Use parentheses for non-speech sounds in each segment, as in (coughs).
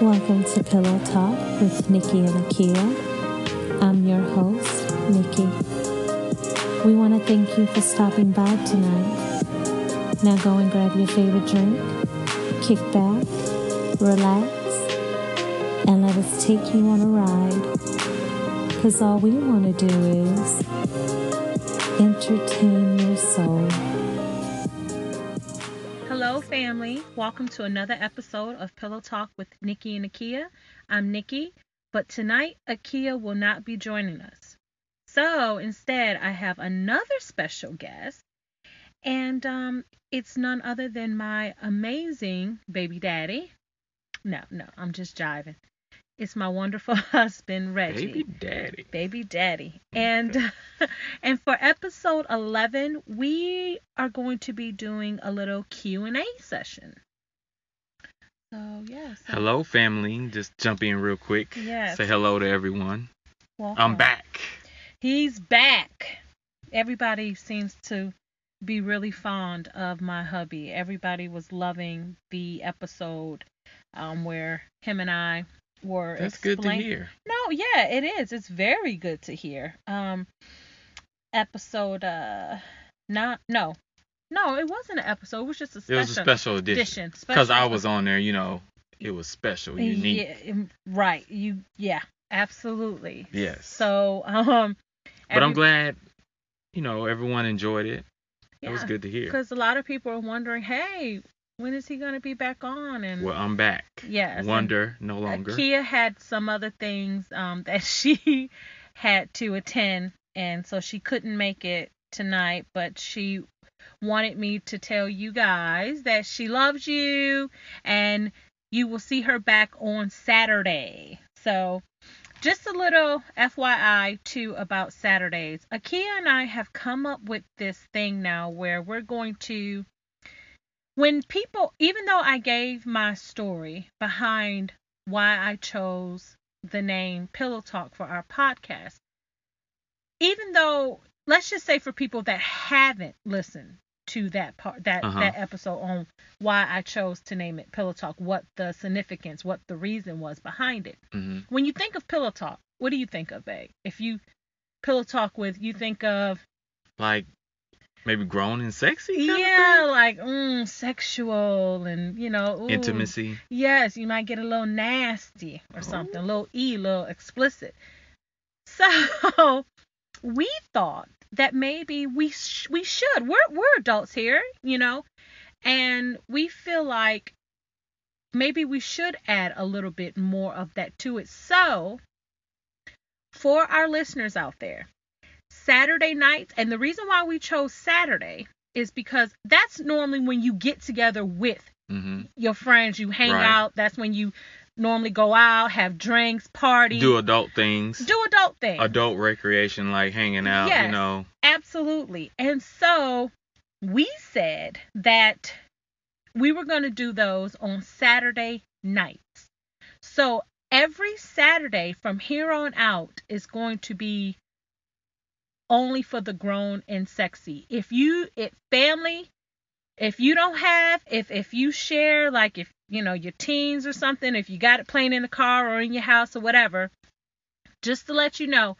Welcome to Pillow Talk with Nikki and Akia. I'm your host, Nikki. We want to thank you for stopping by tonight. Now go and grab your favorite drink, kick back, relax, and let us take you on a ride. Because all we want to do is entertain your soul. Family. Welcome to another episode of Pillow Talk with Nikki and Akia. I'm Nikki, but tonight Akia will not be joining us. So instead, I have another special guest, and um, it's none other than my amazing baby daddy. No, no, I'm just jiving. It's my wonderful (laughs) husband, Reggie. Baby daddy. baby daddy and (laughs) and for episode 11 we are going to be doing a little q&a session so yeah so Hello, family. Just jump in real quick. Yes. Say hello to everyone. welcome. I'm back. he's back everybody seems to be really fond of my hubby everybody was loving the episode um, where him and i were That's good to hear. No, yeah, it is. It's very good to hear. Um episode uh not no. No, it wasn't an episode. It was just a special, It was a special edition. Because I was on there, you know, it was special, unique. Yeah, um, right. You yeah, absolutely. Yes. So, um but I'm glad, you know, everyone enjoyed it. It was good to hear. Cuz a lot of people are wondering, "Hey, when is he going to be back on?" And Well, I'm back. yes. Wonder no longer. Kia had some other things um, (laughs) that she had to attend, and so she couldn't make it tonight. But she wanted me to tell you guys that she loves you, and you will see her back on Saturday. So, just a little FYI too about Saturdays. Akia and I have come up with this thing now where we're going to when people even though I gave my story behind why I chose the name Pillow Talk for our podcast, even though let's just say for people that haven't listened to that part that Uh-huh. that episode on why I chose to name it Pillow Talk, what the significance, what the reason was behind it. hmm When you think of Pillow Talk, what do you think of, babe? If you Pillow Talk with, you think of Like maybe grown and sexy. yeah, like mm, sexual and you know ooh. Intimacy. Yes, you might get a little nasty or something, a little e, a little explicit. So (laughs) we thought that maybe we sh- we should. We're we're adults here, you know, and we feel like maybe we should add a little bit more of that to it. So for our listeners out there, Saturday nights, and the reason why we chose Saturday is because that's normally when you get together with hmm your friends, you hang Right. out. That's when you normally go out, have drinks, party, Do adult things. do adult things. adult recreation, like hanging out, Yes. you know. Absolutely. And so we said that we were going to do those on Saturday nights. So every Saturday from here on out is going to be only for the grown and sexy. If you, if family, if you don't have, if if you share, like if you know your teens or something, if you got it playing in the car or in your house or whatever, just to let you know,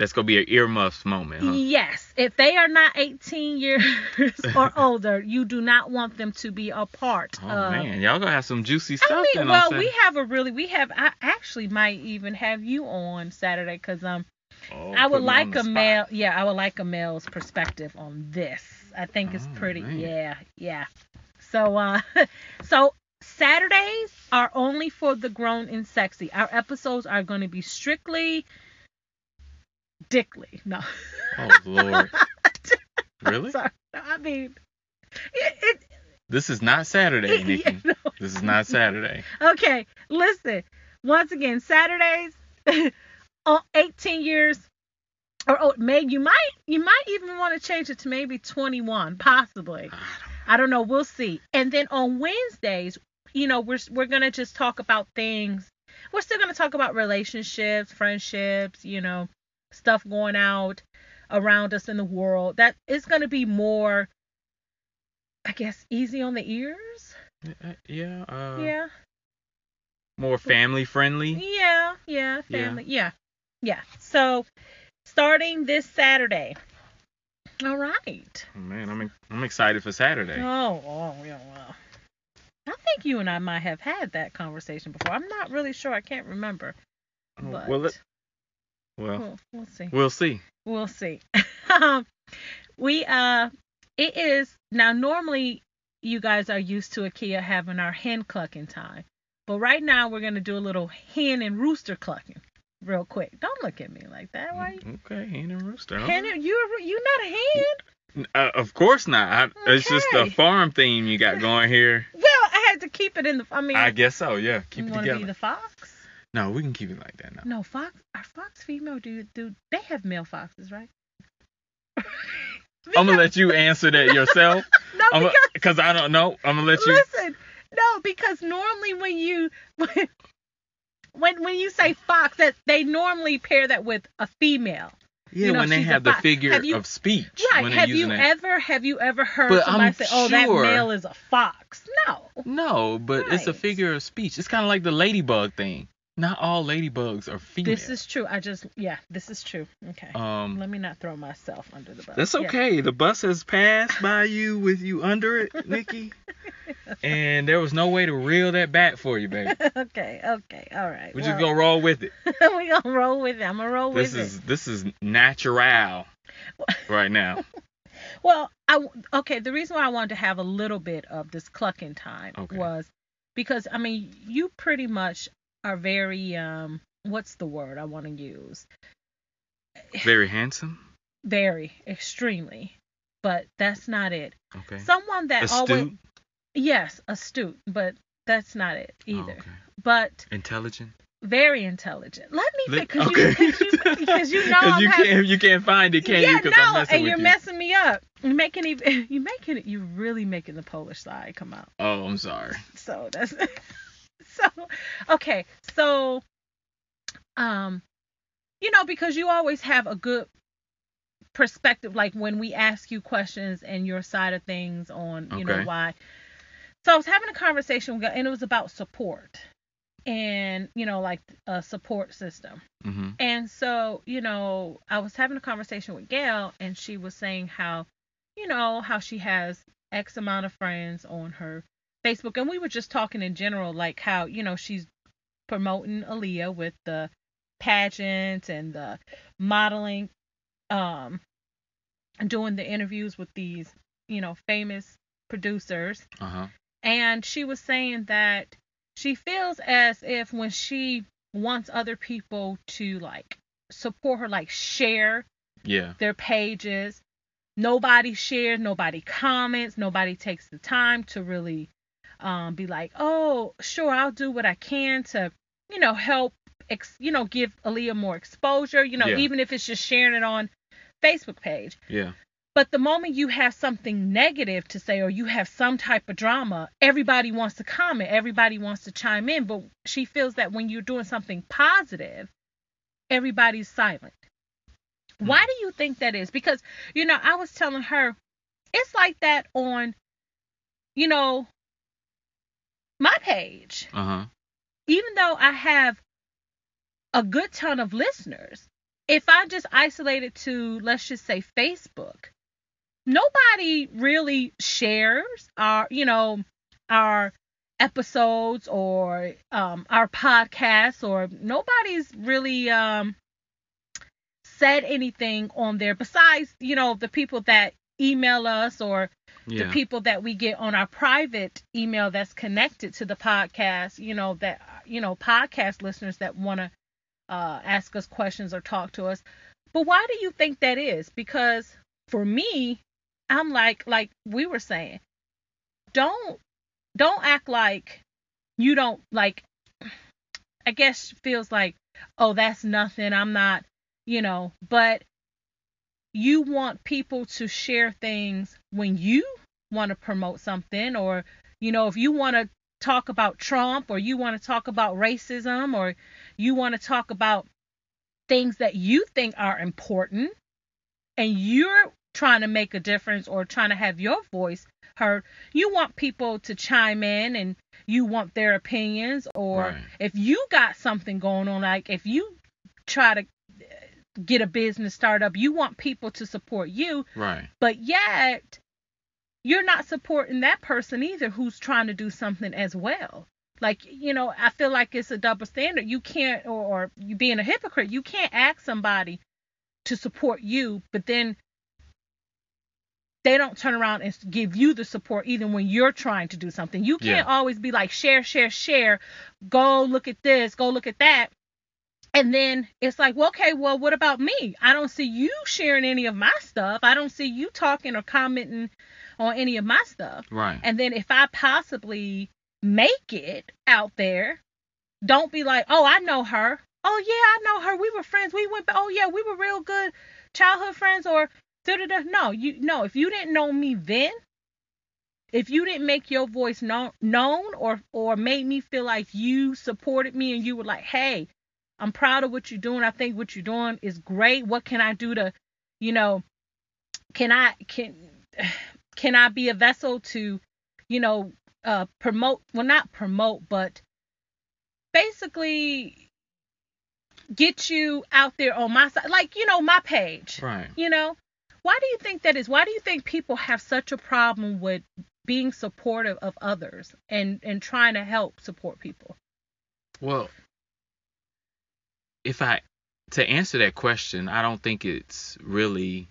That's gonna be an earmuffs moment, huh? Yes, if they are not 18 years (laughs) or older, you do not want them to be a part Oh of. man, y'all gonna have some juicy stuff I mean, well, we have a really, we have. I actually might even have you on Saturday because um, Oh, I would like a male. Yeah, I would like a male's perspective on this. I think it's Oh, pretty. man. Yeah, yeah. So, uh, (laughs) so Saturdays are only for the grown and sexy. Our episodes are going to be strictly dickly. No. Oh lord. (laughs) really? Sorry. I mean, it, it This is not Saturday, (laughs) Yeah, Nikki. no. This is not Saturday. okay. Listen, once again, Saturdays, uh, 18 years or oh, maybe you might you might even want to change it to maybe 21, possibly. I don't know. We'll see. And then on Wednesdays, you know, we're we're gonna just talk about things. We're still gonna talk about relationships, friendships, you know, stuff going out around us in the world. That is gonna be more, I guess, easy on the ears. Uh, Yeah. Uh, yeah. more family friendly. Yeah, yeah, family. Yeah. Yeah. So starting this Saturday. All right. Oh, man, I'm I'm excited for Saturday. Oh, oh, yeah, well. I think you and I might have had that conversation before. I'm not really sure. I can't remember. Oh, But well, it, well, we'll, we'll see. we'll see. We'll see. (laughs) um, we uh, it is now. Normally, you guys are used to Akia having our hen clucking time, but right now we're gonna do a little hen and rooster clucking, real quick. Don't look at me like that. Why? You, Okay, hen and rooster. hen? and- You're you're not a hen. Uh, of course not. I, It's just a farm theme you got going here. (laughs) Well, I had to keep it in the. I mean, I guess so. Yeah, keep you it together. be the fox? No, we can keep it like that now. No, fox. Are fox female? Do do they have male foxes, right? (laughs) I'm gonna let you answer that yourself. (laughs) No, because I don't know. I'm gonna let you. Listen, no, because normally when you when when when you say fox, that they normally pair that with a female. Yeah, you know, when they have the figure you- of speech. Right. Have you ever have you ever heard But somebody I'm say, "Oh, that male is a fox"? No. No, but it's a figure of speech. It's kind of like the ladybug thing. Not all ladybugs are female. This is true. I just yeah, this is true. Okay. um. Let me not throw myself under the bus. That's Yeah. okay. The bus has passed by you with you under it, (laughs) Nikki. and there was no way to reel that back for you, baby. (laughs) okay. Okay. All right. We're just well, gonna roll with it. (laughs) we gonna roll with it. I'm gonna roll This with is it. this is natural right now. Well, I okay. The reason why I wanted to have a little bit of this clucking time Okay. was because I mean you pretty much are very um what's the word I want to use Very handsome. very extremely, but that's not it. Okay. Someone that always Astute. yes astute, but that's not it Oh, either. okay. But Intelligent. very intelligent. Let me Li- because okay. you because you, know (laughs) Because I'm you having- can't you can't find it, can yeah, you? Because no, I'm messing and you're you. messing me up. You're making it. (laughs) You making it. You're really making the Polish side come out. oh, I'm sorry. So that's (laughs) (laughs) so okay. So um you know because you always have a good perspective like when we ask you questions and your side of things on you know why. So I was having a conversation with and it was about support and you know like a support system. hmm And so, you know, I was having a conversation with Gail, and she was saying how, you know, how she has X amount of friends on her Facebook. And we were just talking in general, like how, you know, she's promoting Aaliyah with the pageant and the modeling, um, doing the interviews with these, you know, famous producers Uh huh. and she was saying that she feels as if when she wants other people to like support her like share Yeah. their pages nobody shares nobody comments nobody takes the time to really um, be like oh sure i'll do what i can to you know help ex- you know give Aaliyah more exposure you know Yeah. even if it's just sharing it on facebook page Yeah. but the moment you have something negative to say or you have some type of drama, everybody wants to comment, everybody wants to chime in. But she feels that when you're doing something positive, everybody's silent. Why do you think that is? Because, you know, I was telling her, it's like that on, you know, my page. Uh huh. Even though I have a good ton of listeners, if I just isolate it to, let's just say, Facebook, nobody really shares our, you know, our episodes or um, our podcasts, or nobody's really um, said anything on there besides, you know, the people that email us or Yeah. the people that we get on our private email that's connected to the podcast, you know, that you know, podcast listeners that want to uh, ask us questions or talk to us. But why do you think that is? Because for me, I'm like like we were saying, don't don't act like you don't like I guess feels like, oh, that's nothing. I'm not, you know, but you want people to share things when you want to promote something or you know if you want to talk about Trump or you want to talk about racism or you want to talk about things that you think are important and you're trying to make a difference or trying to have your voice heard. You want people to chime in and you want their opinions or Right. if you got something going on like if you try to get a business startup, you want people to support you, Right. but yet you're not supporting that person either who's trying to do something as well. Like, you know, I feel like it's a double standard. You can't, or, or you being a hypocrite, you can't ask somebody to support you, but then they don't turn around and give you the support even when you're trying to do something. You can't Yeah. always be like, share, share, share, go look at this, go look at that. And then it's like, well, okay, well, what about me? I don't see you sharing any of my stuff. I don't see you talking or commenting on any of my stuff. Right. And then if I possibly make it out there, don't be like, oh, I know her. Oh yeah, I know her. We were friends. We went. Oh yeah, we were real good childhood friends. Or da da da. No, you no. If you didn't know me then, if you didn't make your voice known, known, or or made me feel like you supported me and you were like, hey, I'm proud of what you're doing. I think what you're doing is great. What can I do to, you know, can I can (sighs) can I be a vessel to, you know, uh promote well not promote, but basically get you out there on my side like, you know, my page. Right. You know? Why do you think that is? Why do you think people have such a problem with being supportive of others and and trying to help support people? Well, if I to answer that question, I don't think it's really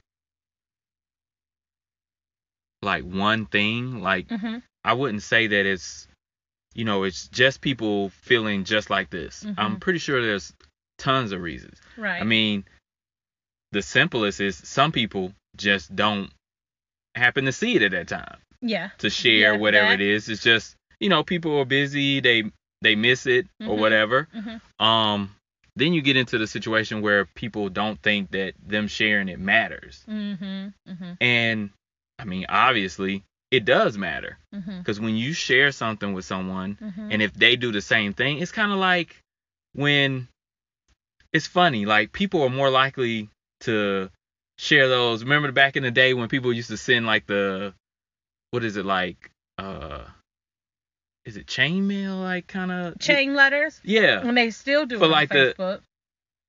like one thing. Like Mhm. I wouldn't say that it's you know, it's just people feeling just like this. Mhm. I'm pretty sure there's tons of reasons. Right. I mean, the simplest is some people just don't happen to see it at that time yeah. to share Yeah, whatever that- it is. It's just, you know, people are busy, they they miss it or Mhm. whatever. Mhm. Um then you get into the situation where people don't think that them sharing it matters. Mhm. Mhm. And I mean, obviously, it does matter because when you share something with someone Mhm. and if they do the same thing, it's kind of like when it's funny, like people are more likely to share those. Remember back in the day when people used to send like the what is it like uh is it chain mail like kind of chain letters. Yeah. And they still do For it on like the- Facebook.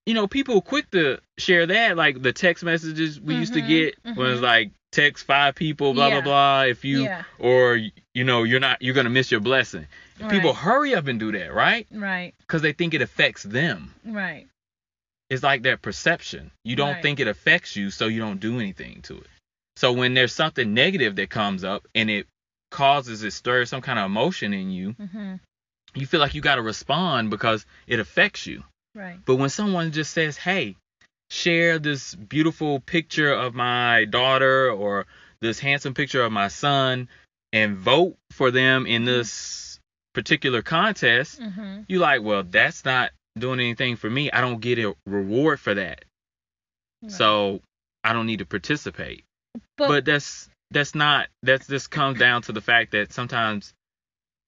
You know, people are quick to share that like the text messages we used to Mhm, get when it's mhm. like text five people blah Yeah. blah blah if you Yeah. or you know you're not you're going to miss your blessing. And People hurry up and do that, right? Right. Cuz they think it affects them. Right. it's like that perception. You don't Right. think it affects you, so you don't do anything to it. So when there's something negative that comes up and it causes it stirs some kind of emotion in you, Mhm. you feel like you got to respond because it affects you. Right. But when someone just says, "Hey, share this beautiful picture of my daughter or this handsome picture of my son and vote for them in this particular contest," Mhm. you like, "Well, that's not doing anything for me. I don't get a reward for that." Right. So I don't need to participate. But- But, that's that's not that's just comes down to the fact that sometimes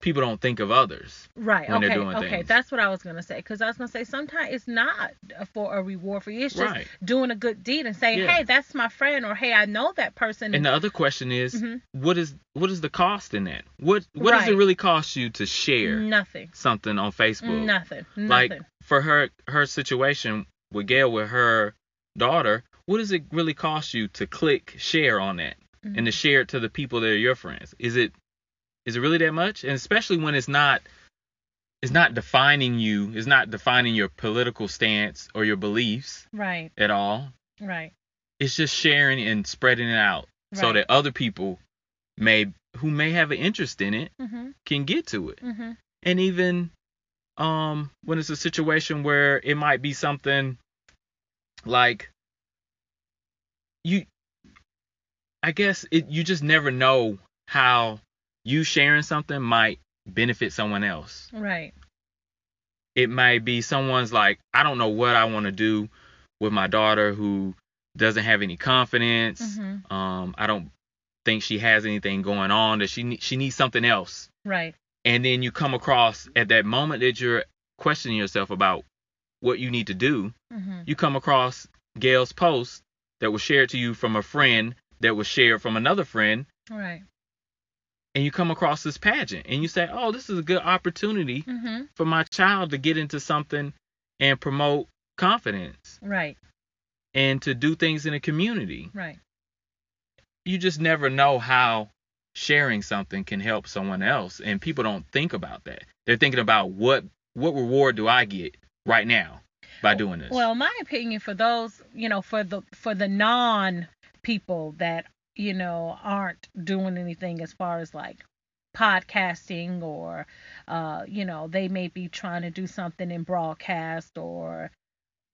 people don't think of others. Right. when they're okay. doing okay. things. That's what I was gonna say. Because I was gonna say sometimes it's not for a reward for you. It's just Right. doing a good deed and saying, Yeah. "Hey, that's my friend," or "Hey, I know that person." And the other question is, Mhm. what is what is the cost in that? What what does it really cost you to share nothing. something on Facebook? Nothing. nothing. Like for her her situation with Gail with her daughter, what does it really cost you to click share on that Mm-hmm. and to share it to the people that are your friends? Is it is it really that much? And especially when it's not it's not defining you, it's not defining your political stance or your beliefs right. at all. Right. It's just sharing and spreading it out so that other people may who may have an interest in it Mhm. can get to it. Mhm. And even um when it's a situation where it might be something like you I guess it you just never know how you sharing something might benefit someone else. Right. It might be someone's like, I don't know what I want to do with my daughter who doesn't have any confidence. Mhm. Um, I don't think she has anything going on. That she she needs something else. Right. And then you come across at that moment that you're questioning yourself about what you need to do. Mhm. You come across Gail's post that was shared to you from a friend that was shared from another friend Right. and you come across this pageant and you say, "Oh, this is a good opportunity Mhm. for my child to get into something and promote confidence Right. and to do things in a community." Right. You just never know how sharing something can help someone else and people don't think about that. They're thinking about what what reward do I get right now by doing this? Well, my opinion for those, you know, for the for the non people that you know aren't doing anything as far as like podcasting or uh you know they may be trying to do something in broadcast or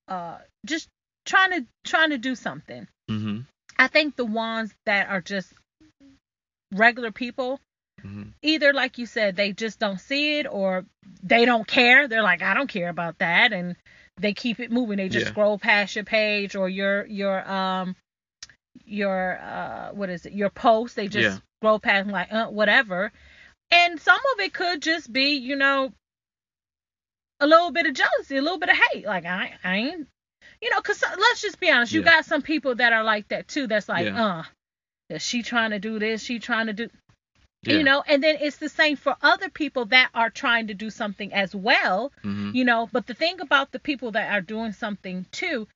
uh just trying to trying to do something mhm. i think the ones that are just regular people Mhm. either like you said they just don't see it or they don't care they're like i don't care about that and they keep it moving they just Yeah. scroll past your page or your your um your uh what is it your post they just Yeah. scroll past and like uh, whatever and some of it could just be you know a little bit of jealousy a little bit of hate like i i ain't you know because let's just be honest you Yeah. got some people that are like that too that's like Yeah. uh is she trying to do this she trying to do Yeah. you know and then it's the same for other people that are trying to do something as well Mhm. you know but the thing about the people that are doing something too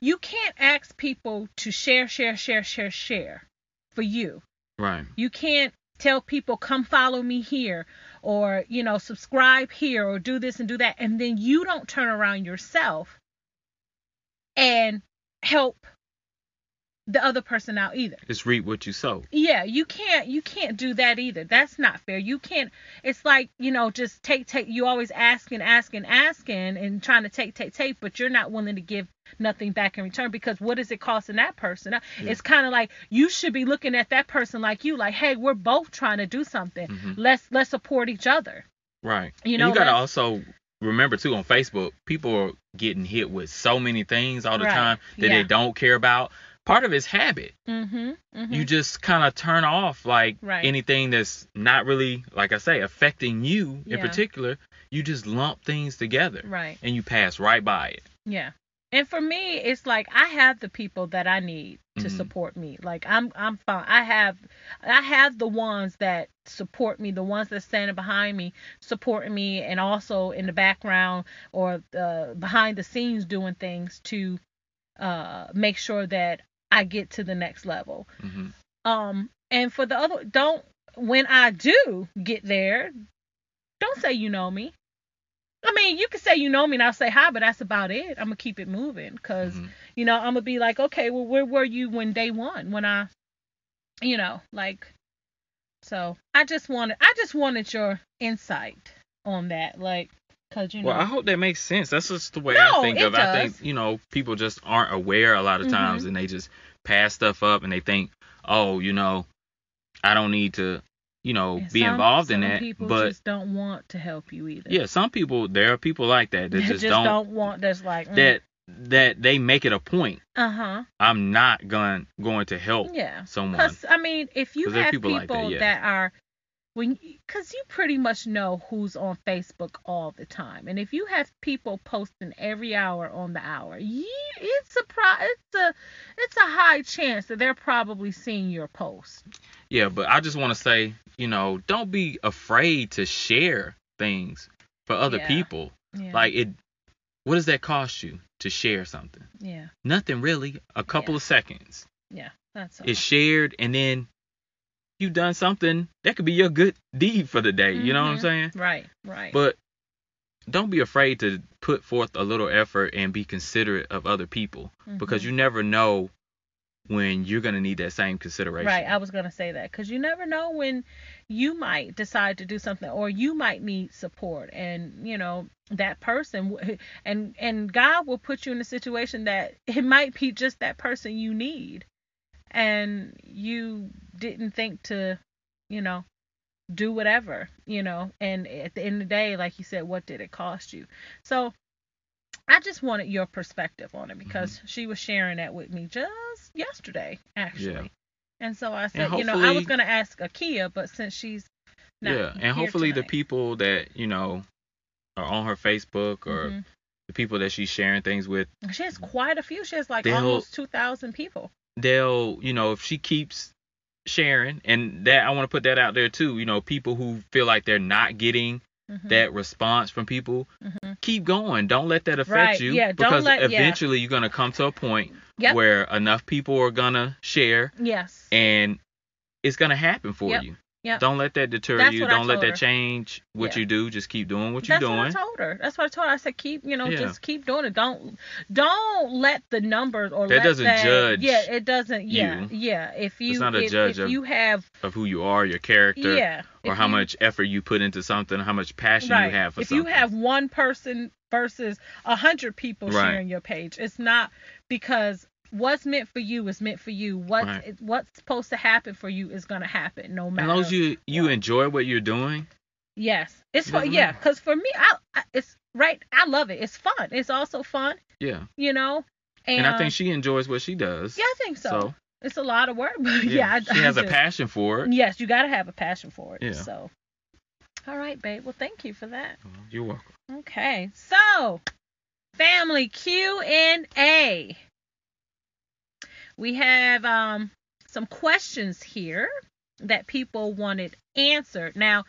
you can't ask people to share share share share share for you Right. you can't tell people come follow me here or you know subscribe here or do this and do that and then you don't turn around yourself and help the other person out either Just reap what you sow. yeah you can't you can't do that either that's not fair you can't it's like you know just take take you always asking asking asking and trying to take take take but you're not willing to give nothing back in return because what is it costing that person Yeah. it's kind of like you should be looking at that person like you like hey we're both trying to do something Mhm. let's let's support each other Right. You And know, you gotta also remember too on Facebook, people are getting hit with so many things all the Right. time that Yeah. they don't care about. Part of it's habit. mm-hmm, mm-hmm. You just kind of turn off like Right. anything that's not really, like I say, affecting you in particular. You just lump things together right and you pass right by it. Yeah. And for me, it's like I have the people that I need to Mhm. support me. Like I'm I'm fine. I have I have the ones that support me, the ones that stand behind me, supporting me and also in the background or uh, behind the scenes doing things to uh make sure that I get to the next level. hmm Um and for the other don't when I do get there, don't say you know me. I mean, you can say you know me and I'll say hi, but that's about it. I'm gonna keep it moving because Mhm. you know I'm gonna be like, okay, well, where were you when day one? When I, you know, like, so I just wanted, I just wanted your insight on that, like, cause you know, Well, I hope that makes sense. That's just the way No, I think it of. it. I think you know people just aren't aware a lot of times, Mhm. and they just pass stuff up, and they think, oh, you know, I don't need to, you know, and be some- involved in that. People But just don't want to help you either. yeah, some people there are people like that that (laughs) just, just, don't, don't, want. That's like, mm, that that they make it a point. uh huh, I'm not going going to help yeah. someone. Because I mean, if you have people people, like that, yeah. that are when, because you pretty much know who's on Facebook all the time, and if you have people posting every hour on the hour, yeah, it's a pro, it's a, it's a high chance that they're probably seeing your post. Yeah, but I just want to say, you know, don't be afraid to share things for other Yeah. people. Yeah. Like it what does that cost you to share something? yeah, Nothing really. A couple Yeah. of seconds. yeah, that's all. It's shared and then you've done something that could be your good deed for the day. You know what I'm Mhm. saying? right, right. But don't be afraid to put forth a little effort and be considerate of other people because Mhm. you never know when you're going to need that same consideration. Right, I was gonna say that because you never know when you might decide to do something, or you might need support, and you know that person, (laughs) and and God will put you in a situation that (laughs) it might be just that person you need, and you didn't think to, you know, do whatever, you know, and at the end of the day, like you said, what did it cost you? So. I just wanted your perspective on it because she was sharing that with me just yesterday, actually. Yeah. And so I said, you know, I was gonna ask Akia, but since she's not yeah, and hopefully the people that, you know, are on her Facebook or Mhm. the people that she's sharing things with, she has quite a few. She has like almost two thousand people. They'll, you know, if she keeps sharing, and that I want to put that out there too. You know, people who feel like they're not getting Mhm. that response from people, Mhm. keep going. Don't let that affect Right, you yeah, don't because let- yeah. eventually you're gonna come to a point Yep. where enough people are gonna share, Yes. and it's gonna happen for Yep, you. Yep. Don't let that deter That's you. Don't let that her. change what Yeah. you do. Just keep doing what you're doing. That's what I told her. That's what I told her. I said, keep, you know, Yeah. just keep doing it. Don't, don't let the numbers or That doesn't that, judge Yeah, it doesn't. Yeah, you. yeah. If you, it's not a if, judge if of you have, Of who you are, your character, yeah, or how you- much effort you put into something, how much passion right. you have for if something. If you have one person versus a hundred people Right. sharing your page, it's not because what's meant for you is meant for you. What's Right. what's supposed to happen for you is gonna happen, no matter. as long as you you what. enjoy what you're doing, Yes, it's It fun. Yeah, because for me, I, I it's right. I love it. It's fun. It's also fun. yeah. You know. And, And, I think she enjoys what she does. Yeah, I think so. So It's a lot of work, (laughs) but yeah, yeah, I, she has a passion for it. Yes, you got to have a passion for it. Yeah. So, all right, babe. Well, thank you for that. You're welcome. Okay, so family Q and A. We have um some questions here that people wanted answered. Now,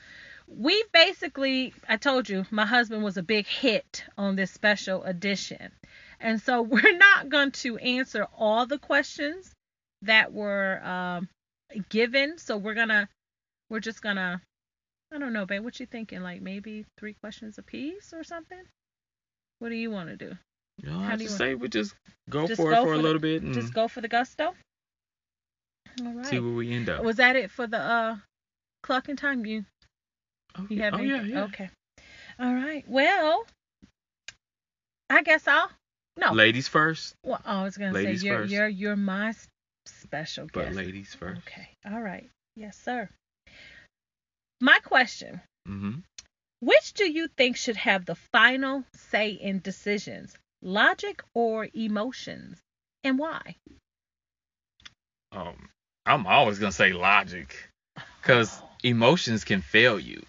we basically, I told you, my husband was a big hit on this special edition. And so (laughs) we're not going to answer all the questions that were um, given. So we're going to, we're just going to, I don't know, babe, what you thinking? Like maybe three questions a piece or something? What do you want to do? You know, How I do you just say we just go Just for go it for for a the- little bit and Just go for the gusto? All right. see where we end up. Was that it for the uh clocking time? You oh, you have oh, yeah, yeah. Okay. All right. Well, I guess I'll no. Ladies first, well, I was gonna ladies say you're first. you're you're my special but guest. ladies first. Okay. All right. Yes, sir. My question: Mm-hmm. Which do you think should have the final say in decisions, logic or emotions, and why? Um, I'm always gonna say logic, because emotions can fail you.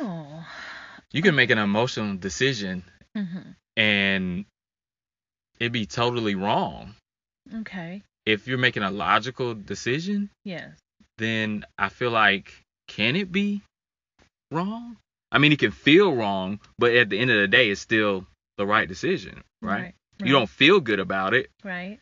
Oh. You can make an emotional decision hmm and it'd be totally wrong. Okay. If you're making a logical decision, Yes. then I feel like can it be wrong? I mean, it can feel wrong, but at the end of the day, it's still the right decision, right? Right. You don't feel good about it, Right.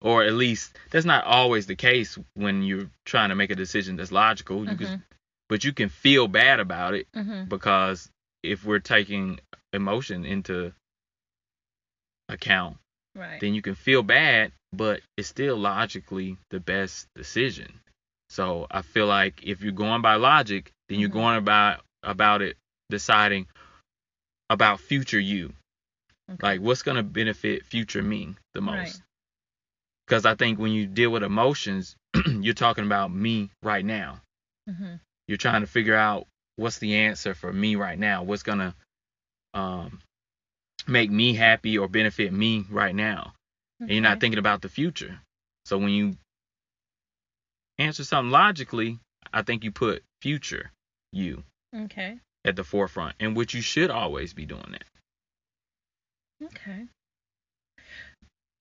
or at least that's not always the case when you're trying to make a decision that's logical. You Mhm. can, but you can feel bad about it Mm-hmm. because if we're taking emotion into account, Right. then you can feel bad, but it's still logically the best decision. So I feel like if you're going by logic, then you're Mhm. going about about it deciding about future you. Okay. Like what's gonna benefit future me the Right. most. Because I think when you deal with emotions, (clears throat) you're talking about me right now. hmm You're trying to figure out what's the answer for me right now. What's gonna um, make me happy or benefit me right now. And you're not thinking about the future. So when you answer something logically, I think you put future you Okay. at the forefront, in which you should always be doing that. Okay.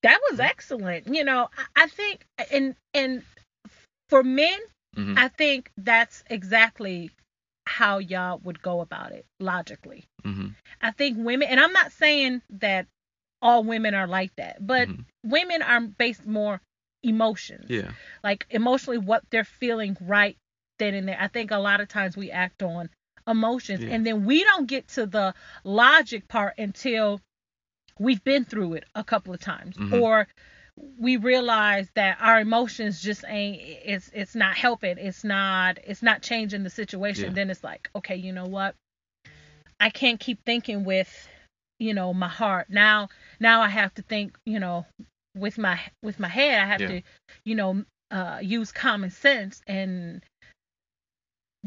That was excellent. You know, I, I think, and and for men, hmm I think that's exactly how y'all would go about it logically. hmm I think women, and I'm not saying that all women are like that, but Mhm. women are based more emotions. Yeah. like emotionally what they're feeling right then and there. I think a lot of times we act on emotions Yeah. and then we don't get to the logic part until we've been through it a couple of times Mhm. or we realize that our emotions just ain't it's it's not helping it's not it's not changing the situation Yeah. then it's like okay you know what i can't keep thinking with you know my heart now now i have to think you know with my with my head i have Yeah. to you know uh use common sense and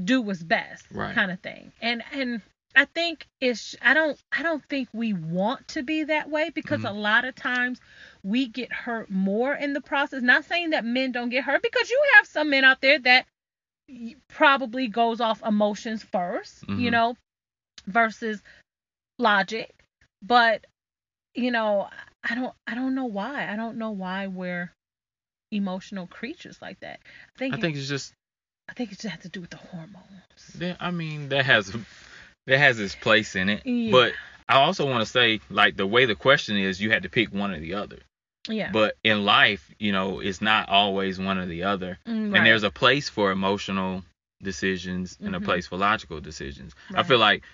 do what's best Right. kind of thing and and i think it's i don't i don't think we want to be that way because Mhm. a lot of times we get hurt more in the process not saying that men don't get hurt because you have some men out there that probably goes off emotions 1st you Mhm. know versus logic but you know i don't i don't know why i don't know why we're emotional creatures like that. I think I think it's just I think it just has to do with the hormones. that I mean that has that has its place in it. Yeah. But I also want to say like the way the question is you had to pick one or the other. Yeah. But in life, you know, it's not always one or the other. Mm, And there's a place for emotional decisions and a Mhm. place for logical decisions. I feel like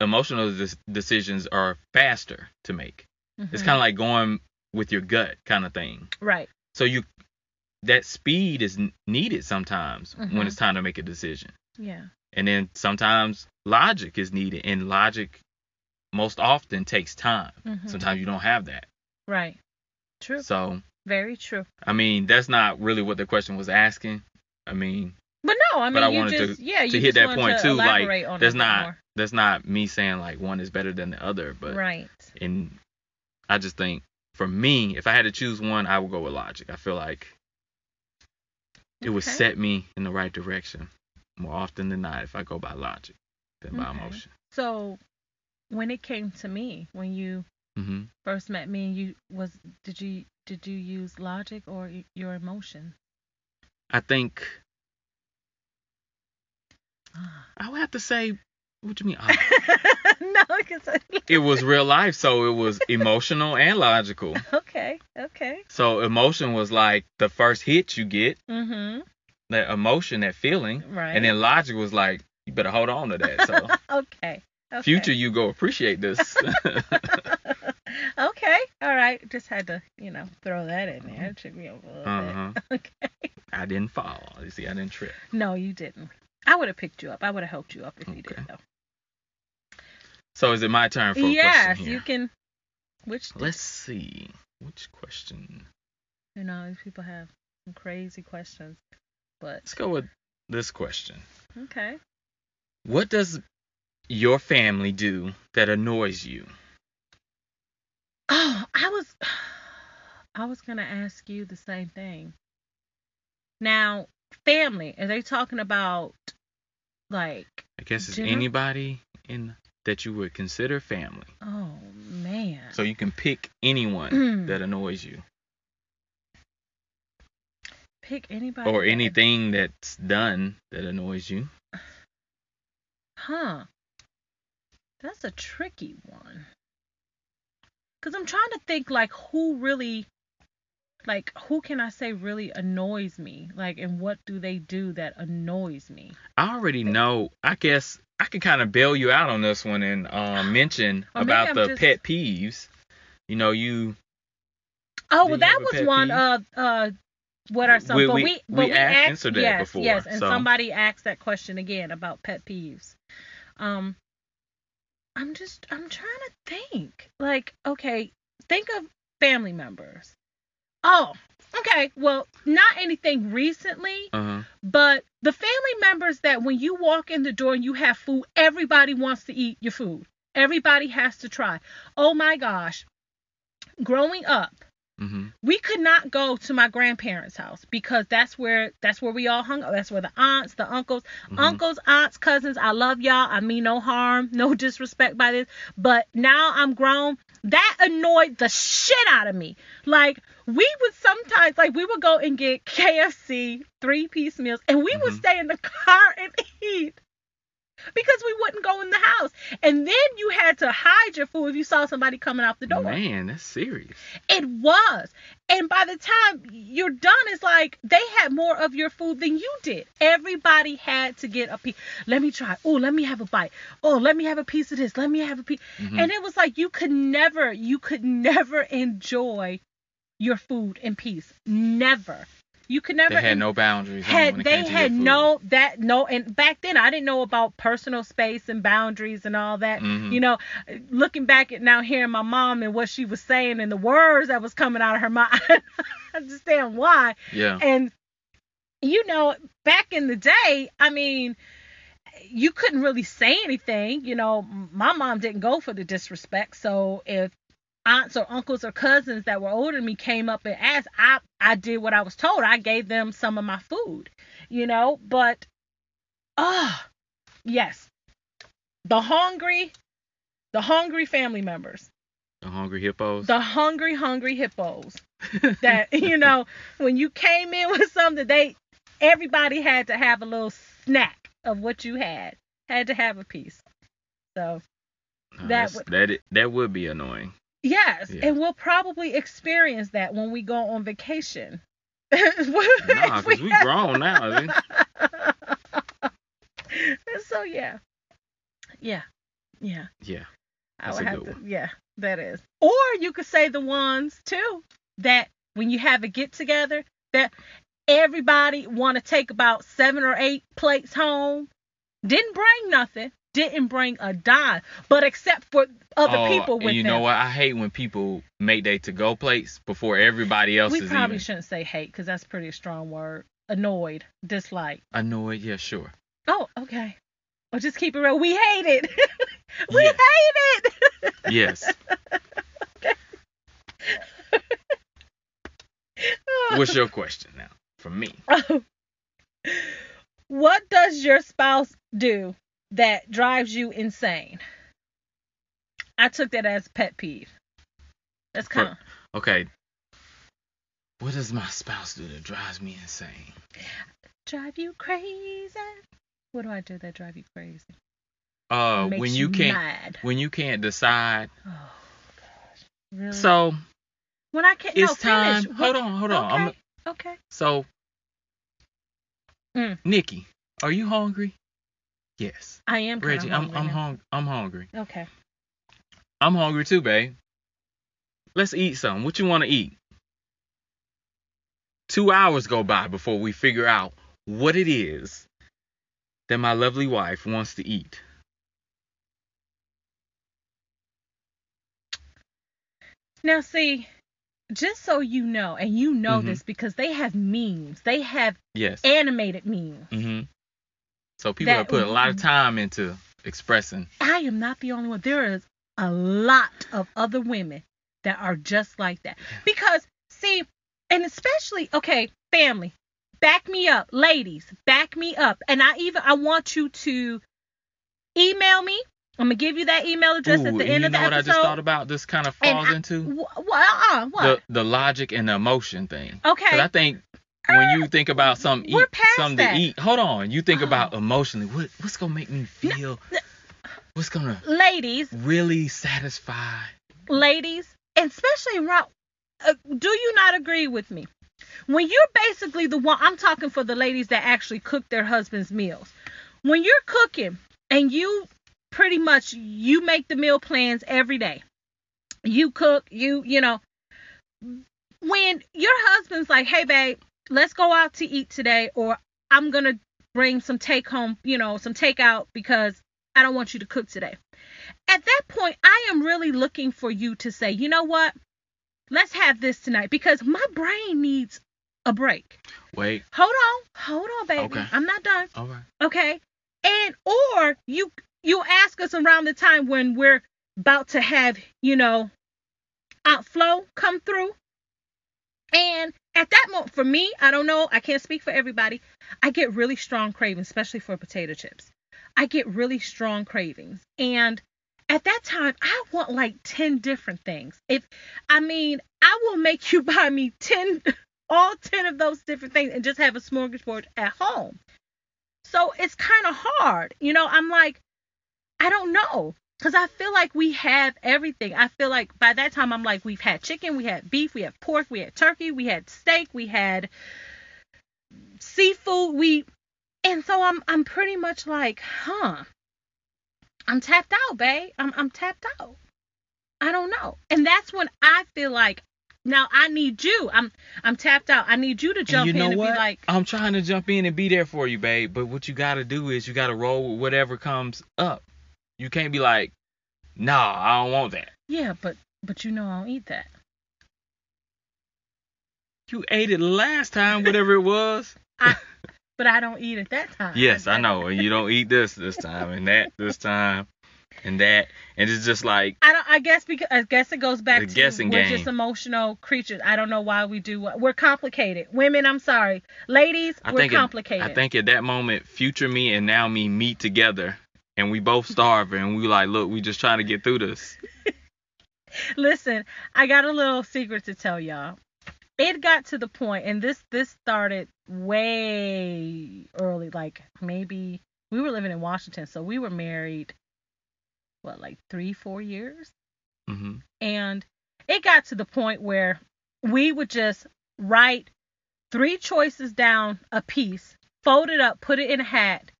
emotional des- decisions are faster to make. It's Mhm. kind of like going with your gut kind of thing. right. So you that speed is needed sometimes Mhm. when it's time to make a decision. Yeah. And then sometimes logic is needed and logic most often takes time. Mhm. Sometimes you don't have that. Right. True. So, Very true. I mean, that's not really what the question was asking. I mean, But no, I mean, But I you wanted to- yeah, you to hit that point to too, like that's not more. that's not me saying like one is better than the other, but right. and I just think for me, if I had to choose one, I would go with logic. I feel like it would set me in the right direction more often than not if I go by logic than by Okay. emotion. So when it came to me, when you hmm first met me, and you was did you did you use logic or your emotion? I think Ah. I would have to say, what do you mean? ah? (laughs) no, because it was real life, so it was (laughs) emotional and logical. okay, okay. So emotion was like the first hit you get, Mhm. That emotion, that feeling, Right. and then logic was like, you better hold on to that. So (laughs) okay. okay. future you go appreciate this. (laughs) okay. All right. Just had to, you know, throw that in there. It took me over a little uh-huh. bit. (laughs) Okay. I didn't fall. You see, I didn't trip. No, you didn't. I would have picked you up. I would have helped you up if you did, though. So is it my turn for a yes, you can. Which Let's see. Which question? you know these people have some crazy questions, but Let's go with this question. okay. What does your family do that annoys you? Oh, I was, (sighs) I was gonna ask you the same thing. Now, family. Are they talking about like? I guess it's Dinner? anybody in that you would consider family. Oh man. So you can pick anyone (clears throat) that annoys you Pick anybody. or that- anything that's done that annoys you. Huh. That's a tricky one. Cause I'm trying to think like who really like who can I say really annoys me? Like and what do they do that annoys me? I already know. I guess I can kind of bail you out on this one and um, (gasps) mention about the just- pet peeves. You know, you Oh, well that was one peeve? uh uh what are some We- but we- we but we asked, answered that yes, before, Yes, and so- somebody asked that question again about pet peeves. Um I'm just I'm trying to think. Like, okay, think of family members. Oh, okay. Well, not anything recently, uh but the family members that when you walk in the door and you have food, everybody wants to eat your food. Everybody has to try. Oh my gosh. Growing up, hmm we could not go to my grandparents' house because that's where that's where we all hung out. That's where the aunts, the uncles, Mhm. uncles, aunts, cousins. I love y'all. I mean no harm, no (laughs) disrespect by this. But now I'm grown. That annoyed the shit out of me. Like we would sometimes like we would go and get KFC three piece meals and we would Mhm. stay in the car and (laughs) eat. Because we wouldn't go in the house. And then you had to hide your food if you saw somebody coming out the door. Man, that's serious. It was. And by the time you're done, it's like they had more of your food than you did. Everybody had to get a piece. Let me try. Oh, let me have a bite. Oh, let me have a piece of this. Let me have a piece. Mhm. And it was like you could never, you could never enjoy your food in peace. Never. You could never. They had no boundaries. had they came to your had no that no and back then I didn't know about personal space and boundaries and all that. Mhm. You know, looking back at now hearing my mom and what she was saying and the words that was coming out of her mouth, (laughs) I understand why. Yeah. And you know, back in the day, I mean, you couldn't really say anything. You know, my mom didn't go for the disrespect. So if aunts or uncles or cousins that were older than me came up and asked, I I did what I was told. I gave them some of my food. You know, but ah, yes, the hungry, the hungry family members. The hungry hippos. The hungry, hungry hippos. (laughs) That you know, when you came in with something, they everybody had to have a little snack of what you had. Had to have a piece. So that would- that that would be annoying. Yes, Yeah. and we'll probably experience that when we go on vacation. (laughs) Nah, cause we grown now. (laughs) So yeah, yeah, yeah. Yeah. I That's would a have good to. Yeah, that is. Or you could say the ones too that when you have a get together that everybody want to take about seven or eight plates home. Didn't bring nothing. Didn't bring a dime. But except for other Oh, people and you them. know what? I hate when people make their to-go plates before everybody else is we probably even shouldn't say hate because that's pretty strong word. Annoyed, dislike. annoyed. Yeah, sure. Oh, okay. Well, just keep it real. We hate it. (laughs) we hate it. Yes. (laughs) What's your question now? For me. (laughs) Oh. what does your spouse do that drives you insane? I took that as pet peeve. That's kind of Okay. What does my spouse do that drives me insane? drive you crazy. What do I do that drive you crazy? Uh, Makes when you can't mad. when you can't decide. Oh gosh, really? So when I can't, it's no, time. Finish. Hold on, hold on. I'm Okay. okay. so. Mm. Nikki, are you hungry? Yes. I am Reggie, of I'm hungry I'm I'm hungry. Okay. I'm hungry too, babe. Let's eat something. What you want to eat? Two hours go by before we figure out what it is that my lovely wife wants to eat. Now, see, just so you know, and you know Mhm. this because they have memes, they have Yes. animated memes. hmm So people have put a lot of time into expressing. I am not the only one. There is a lot of other women that are just like that. Because, see, and especially, okay, family, back me up. Ladies, back me up. And I even, I want you to email me. I'm to give you that email address Ooh, at the end you of the know what. I just thought about? This kind of falls I- into Wh- What? Uh, what? the the logic and the emotion thing. okay. Because I think when you think about something, eat, something that. to eat. Hold on, you think Oh. about emotionally. What what's gonna make me feel? What's gonna ladies, really satisfy? ladies, especially around, uh, do you not agree with me? When you're basically the one, I'm talking for the ladies that actually cook their husband's meals. When you're cooking and you pretty much you make the meal plans every day, you cook, you you know, when your husband's like, hey babe, let's go out to eat today, or I'm gonna bring some take home, you know, some takeout because I don't want you to cook today. At that point, I am really looking for you to say, you know what? Let's have this tonight because my brain needs a break. Wait, Hold on, hold on, baby. Okay. I'm not done. all right. Okay. And or you you ask us around the time when we're about to have, you know, Aunt Flo come through. And at that moment, for me, I don't know, I can't speak for everybody. I get really strong cravings, especially for potato chips. I get really strong cravings. And at that time, I want like 10 different things. If, I mean, I will make you (laughs) buy me 10, all 10 of those different things and just have a smorgasbord at home. So it's kind of hard. You know, I'm like, I don't know. Because I feel like we have everything. I feel like by that time, I'm like, we've had chicken, we had beef, we had pork, we had turkey, we had steak, we had seafood. We, and so I'm, I'm pretty much like, huh, I'm tapped out, babe. I'm, I'm tapped out. I don't know. And that's when I feel like, now I need you. I'm, I'm tapped out. I need you to jump you in and what? be like, I'm trying to jump in and be there for you, babe. But what you gotta do is you gotta roll with whatever comes up. You can't be like, nah, I don't want that. yeah, but, but you know I don't eat that. You ate it last time, whatever it was. (laughs) But I don't eat it that time. yes, I know. And you don't eat this this time, and that this time, and that, and it's just like I don't. I guess because I guess it goes back The to guessing we're game. just emotional creatures. I don't know why we do what we're complicated. Women, I'm sorry. Ladies, I we're think it- complicated. I think at that moment, future me and now me meet together, and we both starving, and we like, look, we just trying to get through this. (laughs) Listen, I got a little secret to tell y'all. It got to the point, and this this started way early, like maybe we were living in Washington, so we were married, what, like three, four years, hmm and it got to the point where we would just write three choices down a piece, fold it up, put it in a hat,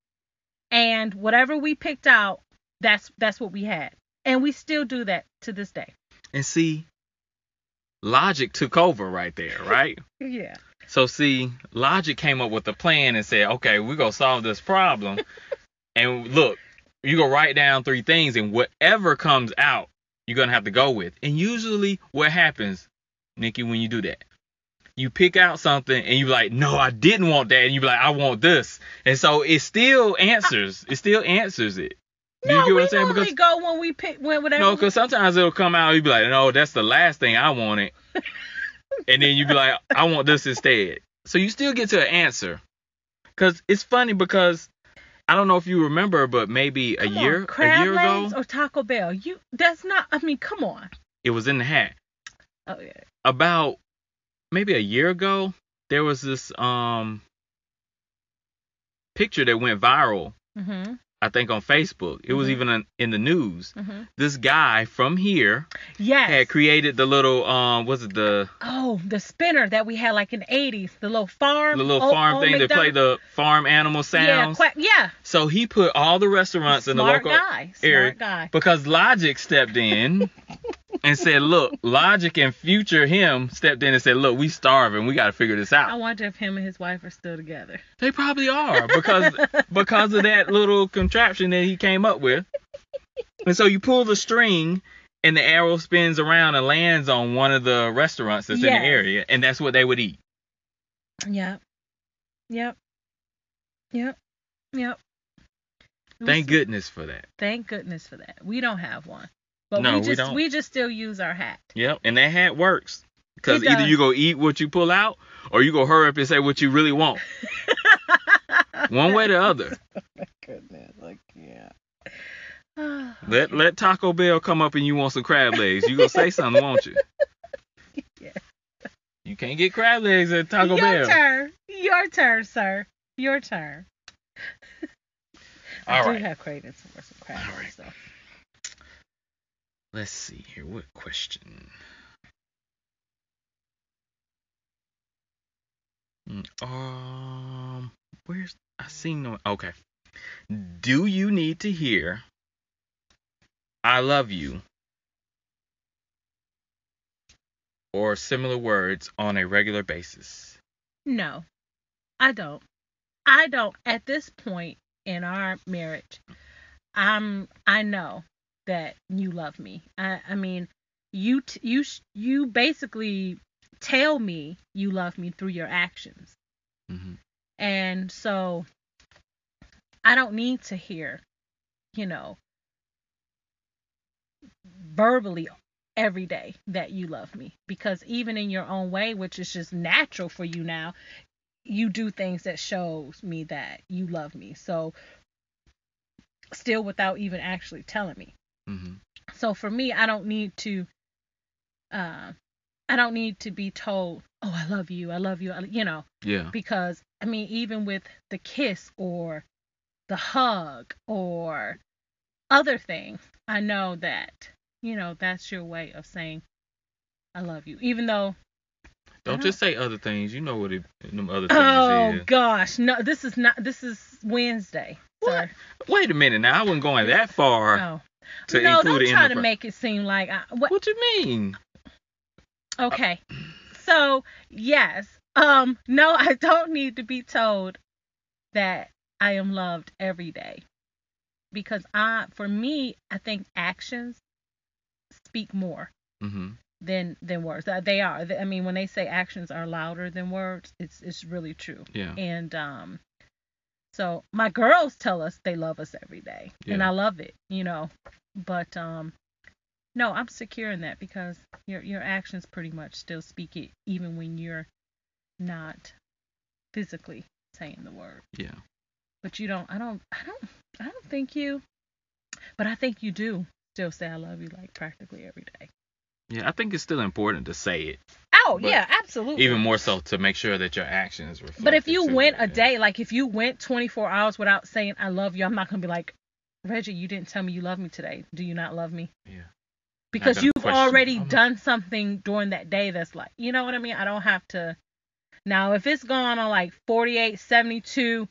and whatever we picked out, that's that's what we had, and we still do that to this day. And see, logic took over right there, (laughs) right? Yeah. so see, logic came up with a plan and said, okay, we're gonna solve this problem. (laughs) and look, you go write down three things, and whatever comes out, you're gonna have to go with. And usually, what happens, Nikki, when you do that? You pick out something and you're like, no, I didn't want that, and you're like, I want this, and so it still answers. it still answers it. Do you get what I'm saying? Because go when we pick when whatever. no, because sometimes it'll come out, you be like, no, that's the last thing I wanted, (laughs) and then you'd be like, I want this instead. So you still get to an answer. Cause it's funny because I don't know if you remember, but maybe a year on, crab a year legs ago, or Taco Bell. You that's not. I mean, come on. it was in the hat. Oh yeah. About maybe a year ago, there was this um picture that went viral. Mhm. I think on Facebook. It was Mhm. even in, the news. Mhm. This guy from here Yes. had created the little um was it the oh, the spinner that we had like in the 80s, the little farm. the little farm thing that play McDonald- the farm animal Yeah, sounds. quack, yeah. So he put all the restaurants in the local guy. Smart area guy. because Logic stepped in (laughs) and said, "Look, Logic and future him stepped in and said, "Look, we starving. We got to figure this out." I out." wonder if him and his wife are still together. They probably are because because of that little contraption that he came up with. And so you pull the string and the arrow spins around and lands on one of the restaurants that's in the area, and that's what they would eat. Yep. Yep. Yep. Yep. Thank goodness for that. Thank goodness for that. We don't have one. But No, we we just don't. we just still use our hat. Yep, and that hat works. Because either does. you go eat what you pull out, or you go hurry up and say what you really want. (laughs) One way or the other. goodness, like yeah. (sighs) Let let Taco Bell come up and you want some crab legs. You gonna say something, won't you? (laughs) Yeah. You can't get crab legs at Taco Your Bell. Your turn. Your turn, sir. Your turn. (laughs) I All do right. have cravings for some crab All legs, though. Let's see here. What question? Mm, Um, where's I seen no. Okay. Do you need to hear "I love you" or similar words on a regular basis? No, I don't. I don't. At this point in our marriage, I'm. I know that you love me. I. I mean, you. T- you. sh- You basically tell me you love me through your actions, hmm and so I don't need to hear, you know, verbally every day that you love me because even in your own way which is just natural for you now you do things that shows me that you love me so still without even actually telling me hmm so for me i don't need to uh, i don't need to be told oh i love you i love you I- you know Yeah. because I mean, even with the kiss or the hug or other things, I know that you know that's your way of saying I love you. Even though, Don't don't- just say other things. You know what it, them other things oh is. gosh, no, this is not. This is Wednesday, sir. Wait a minute now. I wasn't going that far Oh, to no, don't try to make it seem like I, what. What you mean? Okay, so yes, um, no, I don't need to be told that I am loved every day because I, for me, I think actions speak more hmm than than words. They are. I mean, when they say actions are louder than words, it's it's really true. Yeah. And um, so my girls tell us they love us every day, and I love it, you know. But um, no, I'm secure in that because your your actions pretty much still speak it, even when you're not physically saying the word. Yeah. But you don't. I don't. I don't. I don't think you. But I think you do still say I love you like practically every day. Yeah, I think it's still important to say it, Oh But yeah, absolutely. even more so to make sure that your actions reflect. But if you went a day, like if you went 24 hours without saying I love you, I'm not gonna be like, Reggie, you didn't tell me you love me today. Do you not love me? Yeah. Because you've question already. I'm- done something during that day that's like, you know what I mean? I don't have to. Now, if it's gone on like 48, 72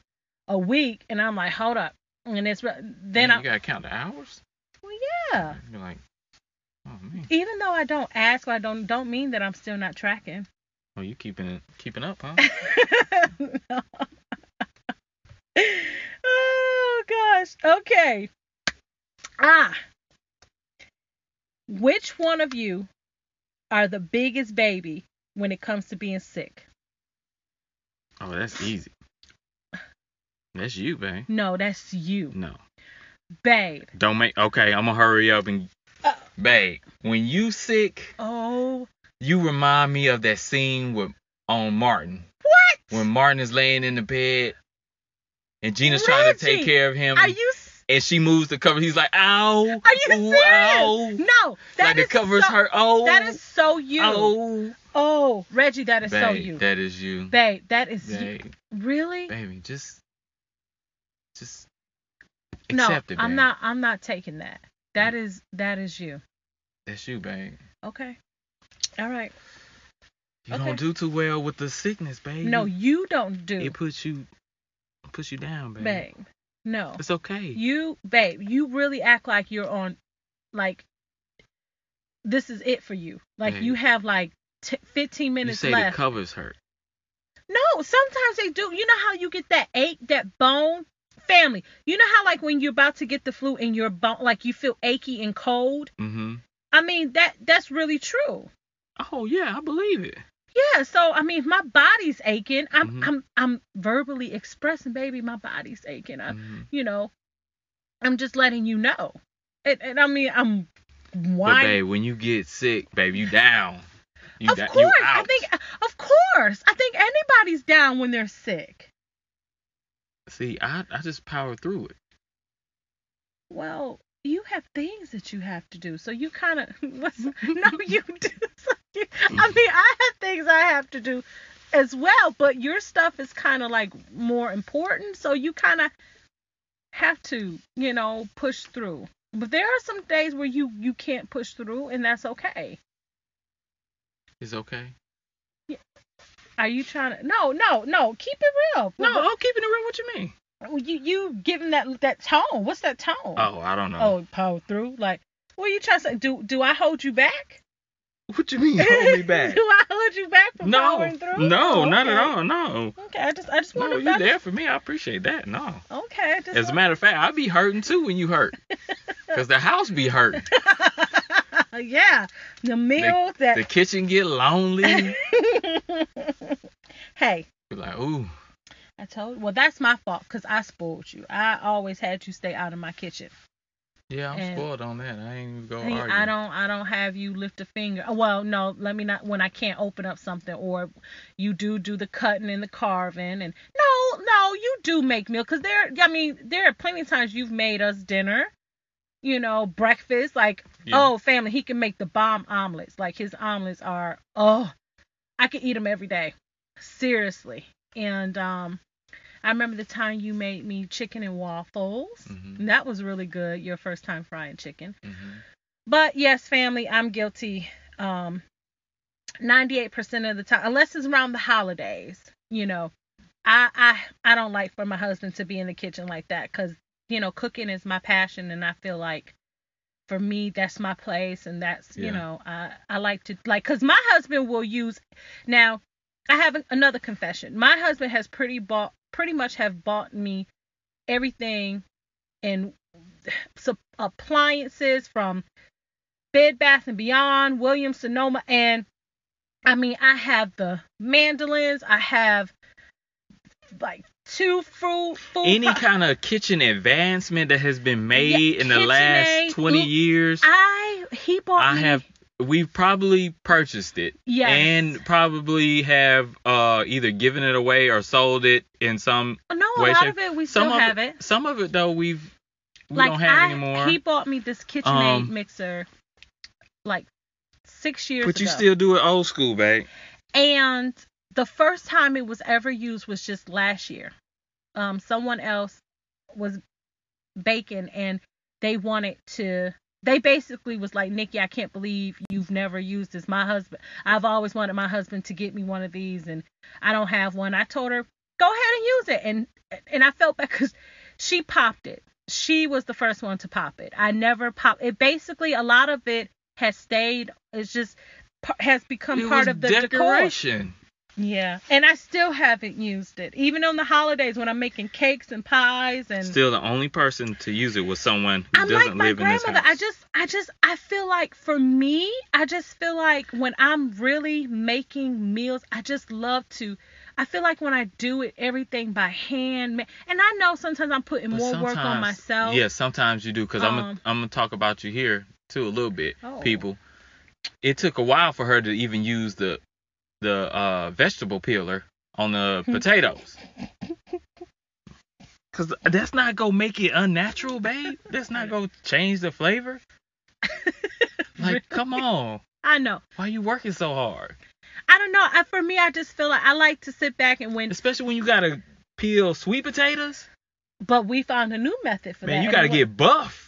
a week, and I'm like, hold up, and it's then Man, I, you gotta count the hours. well, yeah. You're like, oh Even though I don't ask, I don't don't mean that I'm still not tracking. oh you keeping it keeping up, huh? No. (laughs) oh gosh. Okay. Ah. Which one of you are the biggest baby when it comes to being sick? Oh, that's easy. That's you, babe. No, that's you, No, babe. don't make. Okay, I'm gonna hurry up and. Babe, when you sick, Oh, you remind me of that scene with on Martin what? when Martin is laying in the bed and Gina's trying to take care of him. Are you? and she moves the cover. He's like, ow. Are you serious? Ow. No, that like is the covers so, hurt. Oh. That is so you. Oh. Oh, Reggie, that is babe, so you. that is you. babe, that is you. Really? baby, just, just no, accept it, I'm not. I'm not taking that. That is that is you. That's you, babe. Okay. All right. You Okay. don't do too well with the sickness, babe. No, you don't do, It puts you, puts you down, babe. babe. No, It's okay. you, babe. You really act like you're on, like, this is it for you. Like Babe. you have like t- 15 you minutes say left. the covers hurt. No, sometimes they do. You know how you get that ache, that bone? Family. You know how like when you're about to get the flu and your bone like you feel achy and cold? Mm-hmm. I mean that that's really true. Oh yeah, I believe it. Yeah, so I mean if my body's aching, I'm Mhm. I'm I'm verbally expressing, baby, my body's aching. I, Mhm. you know, I'm just letting you know. And, and I mean I'm But babe, when you get sick, babe, you down. You of da- course, I think of course. I think anybody's down when they're sick. See, I I just power through it. Well, you have things that you have to do. So you kind of (laughs) no, you (laughs) do. I mm-hmm. mean, I have things I have to do as well, but your stuff is kind of like more important. So you kind of have to, you know, push through. But there are some days where you you can't push through, and that's okay. It's okay. Are you trying to? No, no, no. Keep it real. No, I'm oh, keeping it real. What you mean? Well, you you giving that that tone. What's that tone? Oh, I don't know. oh, power through. Like, what are you trying to say? Do do I hold you back? What you mean hold me back? (laughs) Do I hold you back from no, powering through? no, Oh, not at all. No, Okay, I just I just want to. no, you there for me. I appreciate that. No. Okay, As a matter of fact, I be hurting too when you hurt, cause the house be hurting. (laughs) Uh, yeah, the meals that. The kitchen get lonely. (laughs) hey, Be like, ooh, I told. Well, that's my fault because I spoiled you. I always had you stay out of my kitchen. yeah, I'm And- spoiled on that. I ain't even go I, argue. I don't I don't have you lift a finger. Uh, well, no, let me not when I can't open up something or you do do the cutting and the carving and no, no, you do make meal cuz there I mean, there are plenty of times you've made us dinner, you know, breakfast like Yeah. oh, family, he can make the bomb omelets. Like his omelets are oh, I could eat them every day. Seriously. And um I remember the time you made me chicken and waffles. Mhm. And that was really good. Your first time frying chicken. Mhm. But yes, family, I'm guilty. Um, 98% of the time, unless it's around the holidays, you know, I I I don't like for my husband to be in the kitchen like that because you know cooking is my passion and I feel like for me that's my place and that's you know I I like to like because my husband will use now I have another confession. My husband has pretty bought pretty much have bought me everything and so appliances from Bed Bath and Beyond, Williams Sonoma, and I mean I have the mandolins, I have like two fruit food Any (laughs) kind of kitchen advancement that has been made in the last 20 Oop. years, I he bought I me have we've probably purchased it yeah and probably have uh either given it away or sold it in some no a way, lot shape- of it we some still have it. some of it though we've we like don't have I, anymore He bought me this KitchenAid Um, mixer like six years But you still do it old school, babe. And the first time it was ever used was just last year. Um, someone else was baking and they wanted to. They basically was like, Nikki, I can't believe you've never used this. My husband, I've always wanted my husband to get me one of these, and I don't have one. I told her, go ahead and use it, and and I felt bad because she popped it. She was the first one to pop it. I never popped it. Basically, a lot of it has stayed. It's just has become It part of the decor. Yeah, and I still haven't used it, even on the holidays when I'm making cakes and pies and. Still, the only person to use it was someone who I'm doesn't like live in this house. I just, I just, I feel like for me, I just feel like when I'm really making meals, I just love to. I feel like when I do it, everything by hand, and I know sometimes I'm putting But more work on myself. Yeah, sometimes you do, because I'm Um, gonna I'm gonna talk about you here too a little bit, Oh. people. It took a while for her to even use the the uh, vegetable peeler on the (laughs) potatoes. Cause that's not gonna make it unnatural, babe. That's not gonna change the flavor. (laughs) Like, come on. I know. Why you working so hard? I don't know. I, for me, I just feel like I like to sit back and when. Especially when you gotta peel sweet potatoes. But we found a new method for that. Man, you gotta get buff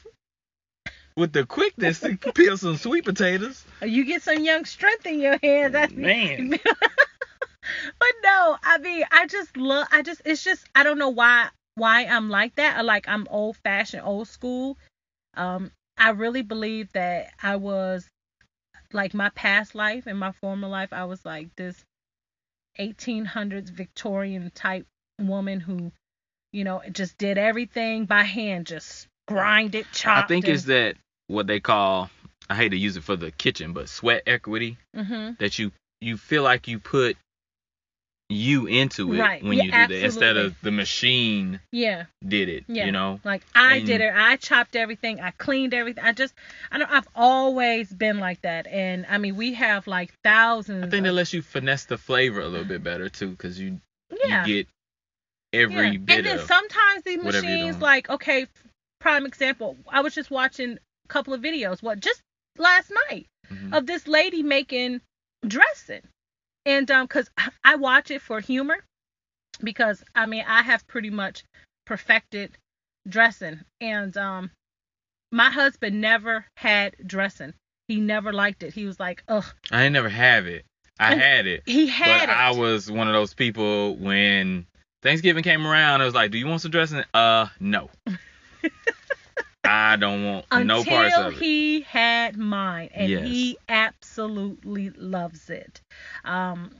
with the quickness to peel some sweet potatoes. You get some young strength in your hands. That's Man. (laughs) but no, I mean, I just love. I just, it's just, I don't know why, why I'm like that. Or like I'm old fashioned, old school. Um, I really believe that I was, like my past life and my former life, I was like this 1800s Victorian type woman who, you know, just did everything by hand, just grind it, chop. I think it's that what they call I hate to use it for the kitchen, but sweat equity hmm that you you feel like you put you into it Right. when Yeah, you do that instead of the machine Yeah. did it. Yeah. You know. Like I And- did it. I chopped everything. I cleaned everything. I just I don't I've always been like that. And I mean we have like thousands I think of, lets you finesse the flavor a little bit better too, because you yeah. you get every yeah. bit And then sometimes these machines like okay, prime example. I was just watching couple of videos what just last night Mhm. of this lady making dressing. And um cuz I watch it for humor because I mean I have pretty much perfected dressing and um my husband never had dressing. He never liked it. He was like, "Ugh." I never have it. I And had it. He had but it. I was one of those people when Thanksgiving came around. I was like, "Do you want some dressing?" Uh, no. (laughs) I don't want until no parts of it. he had mine and Yes. he absolutely loves it um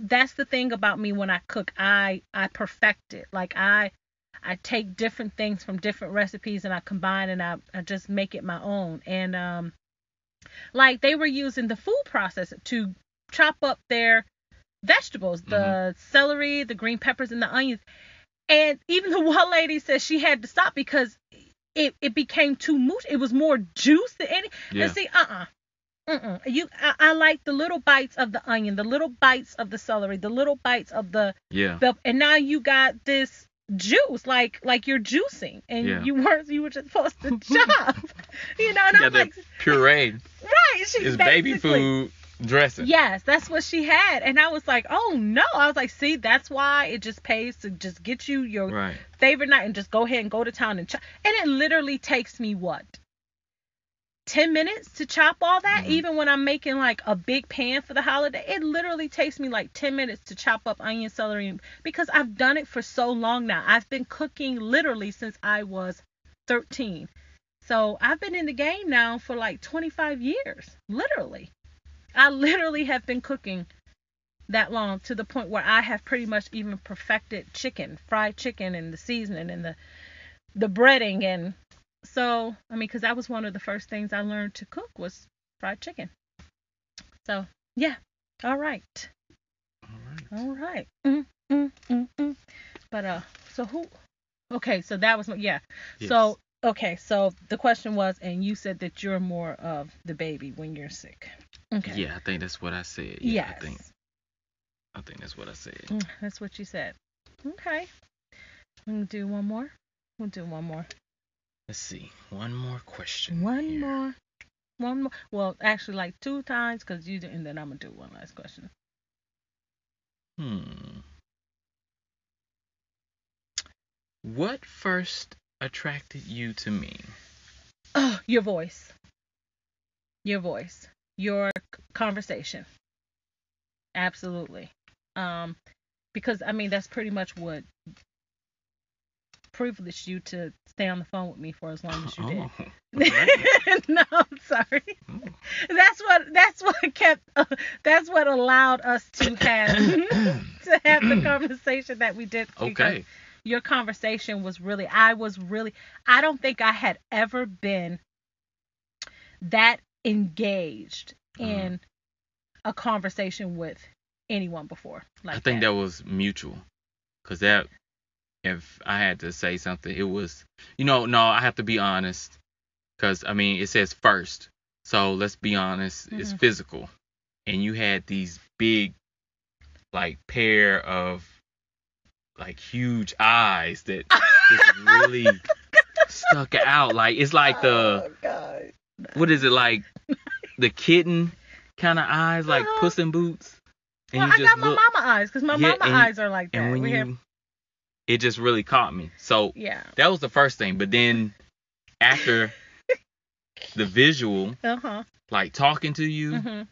that's the thing about me when i cook i i perfect it like i i take different things from different recipes and i combine and i, I just make it my own and um like they were using the food processor to chop up their vegetables the Mm-hmm. celery the green peppers and the onions and even the (laughs) one lady says she had to stop because it, it became too much. It was more juice than any. Yeah. And see, uh uh-uh. uh. You, I, I like the little bites of the onion, the little bites of the celery, the little bites of the, Yeah. the and now you got this juice, like like you're juicing, and Yeah. you weren't, you were just supposed to (laughs) chop, (laughs) you know. And Yeah, I'm the like, (laughs) puree right, she is baby food dressing. Yes, that's what she had, and I was like, oh no. I was like, see, that's why it just pays to just get you your Right. favorite night and just go ahead and go to town and chop. And it literally takes me what? 10 minutes to chop all that Mhm. even when I'm making like a big pan for the holiday. It literally takes me like 10 minutes to chop up onion, celery because I've done it for so long now. I've been cooking literally since I was 13. So I've been in the game now for like 25 years, literally. I literally have been cooking that long to the point where I have pretty much even perfected chicken, fried chicken, and the seasoning and the the breading and so I mean, because that was one of the first things I learned to cook was fried chicken. So yeah, all right, All right. all right. Mm, mm, mm, mm. But uh, so who? Okay, so that was my yeah. So okay, so the question was, and you said that you're more of the baby when you're sick. Okay. Yeah, I think that's what I said. Yeah, yes. I think I think that's what I said. Mm, That's what you said. Okay. We'll do one more. We'll do one more. Let's see. One more question. One here. more. One more. Well, actually, like two times, cause you. And then I'm gonna do one last question. Hmm. What first attracted you to me? Oh, your voice. Your voice. Your conversation. Absolutely. Um, because I mean that's pretty much what privileged you to stay on the phone with me for as long as you did. Oh, great. (laughs) no, I'm sorry. Oh. That's what that's what kept uh, that's what allowed us to (coughs) have to have the conversation that we did. okay. Your conversation was really I was really I don't think I had ever been that engaged Uh-huh. in a conversation with anyone before. Like I think that was mutual. Cause that, if I had to say something, it was, you know, no, I have to be honest. Cause I mean, it says first, so let's be honest, it's Mhm. physical, and you had these big, like pair of, like huge eyes that just really (laughs) stuck out. Like it's like the, Oh god. what is it like, the kitten kind of eyes, like Uh-huh. Puss in Boots. And Well, you I just got my look- mama eyes because my Yeah, mama and- eyes are like that. and when We you have- it just really caught me so yeah. that was the first thing but then after (laughs) the visual Uh huh. like talking to you hmm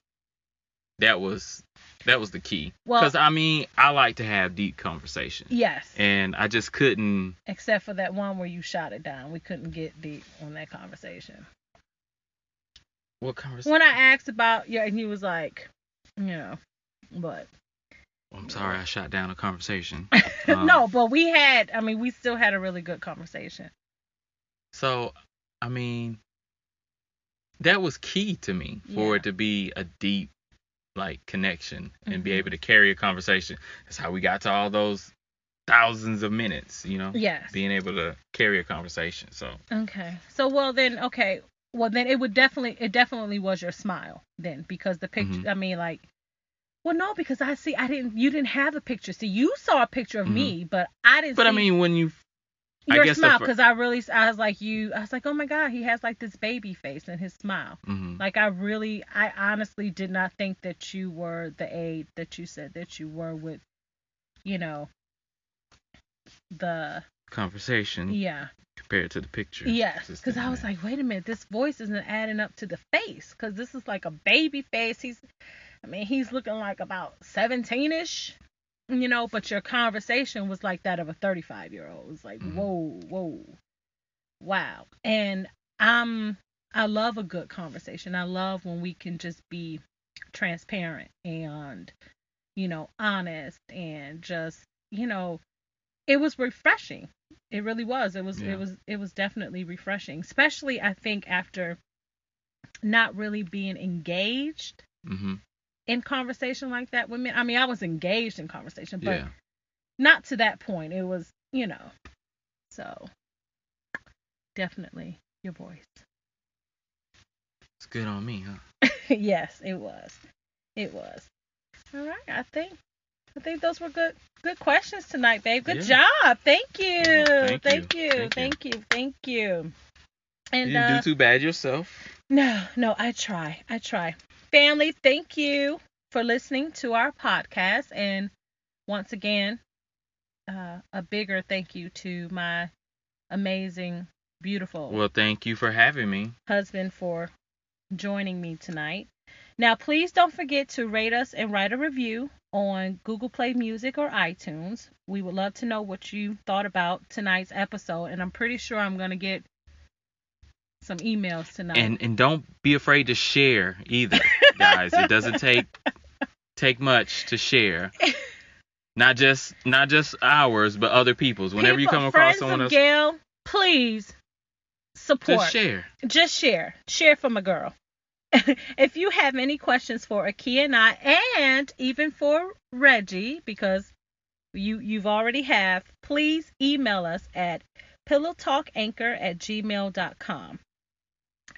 that was that was the key Well- because i mean i like to have deep conversation Yes. and i just couldn't Except for that one where you shot it down. We couldn't get deep on that conversation. What conversation When I asked about yeah, and he was like, you know, but i'm sorry i shot down a conversation (laughs) Um, no, but we had. I mean, we still had a really good conversation. so i mean that was key to me for Yeah. it to be a deep like connection and be Mhm. able to carry a conversation that's how we got to all those thousands of minutes you know Yes. being able to carry a conversation. So Okay. So well then, okay. Well then, it would definitely, it definitely was your smile then because the picture. Mhm. I mean, like, well, no, because I see, I didn't, you didn't have a picture. See, you saw a picture of me, but I didn't. Mm-hmm. but I mean, when you, I your guess smile because I really, I was like you, I was like, oh my god, he has like this baby face and his smile. mhm. Like I really, I honestly did not think that you were the aide that you said that you were with, you know, the conversation yeah. compared to the picture. Yes, because I was like, wait a minute, this voice isn't adding up to the face, because this is like a baby face. He's, I mean, he's looking like about 17ish, you know, but your conversation was like that of a 35 year old. It's like, Mhm. whoa, whoa, wow. And I'm, I love a good conversation. I love when we can just be transparent and, you know, honest and just, you know, it was refreshing. It really was. It was Yeah. it was it was definitely refreshing, especially I think after not really being engaged Mhm. in conversation like that with men. I mean, I was engaged in conversation, but Yeah. not to that point. It was, you know. So definitely your voice. It's good on me, huh? (laughs) yes, it was. It was. All right, I think I think those were good good questions tonight, babe. Good Yeah. job. Thank you. Well, thank thank you. you. Thank you. Thank you. Thank you. And you didn't uh, do too bad yourself. no, no, I try. I try. Family, thank you for listening to our podcast. And once again, uh, a bigger thank you to my amazing, beautiful Well, thank you for having me. husband for joining me tonight. Now, please don't forget to rate us and write a review on Google Play Music or iTunes. We would love to know what you thought about tonight's episode, and I'm pretty sure I'm going to get some emails tonight. And and don't be afraid to share either, (laughs) guys. It doesn't take take much to share. Not just not just ours, but other people's. Whenever you come across someone else, Gail, please support. just share. Just share. Share from a girl. (laughs) if you have any questions for Akia and I, and even for Reggie, because you you've already have, please email us at pillowtalkanchor at gmail.com.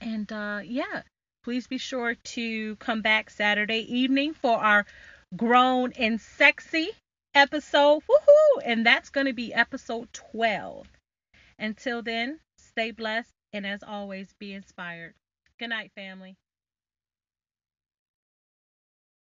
And uh, yeah, please be sure to come back Saturday evening for our grown and sexy episode. Woohoo! And that's going to be episode 12. Until then, stay blessed and as always, be inspired. Good night, family.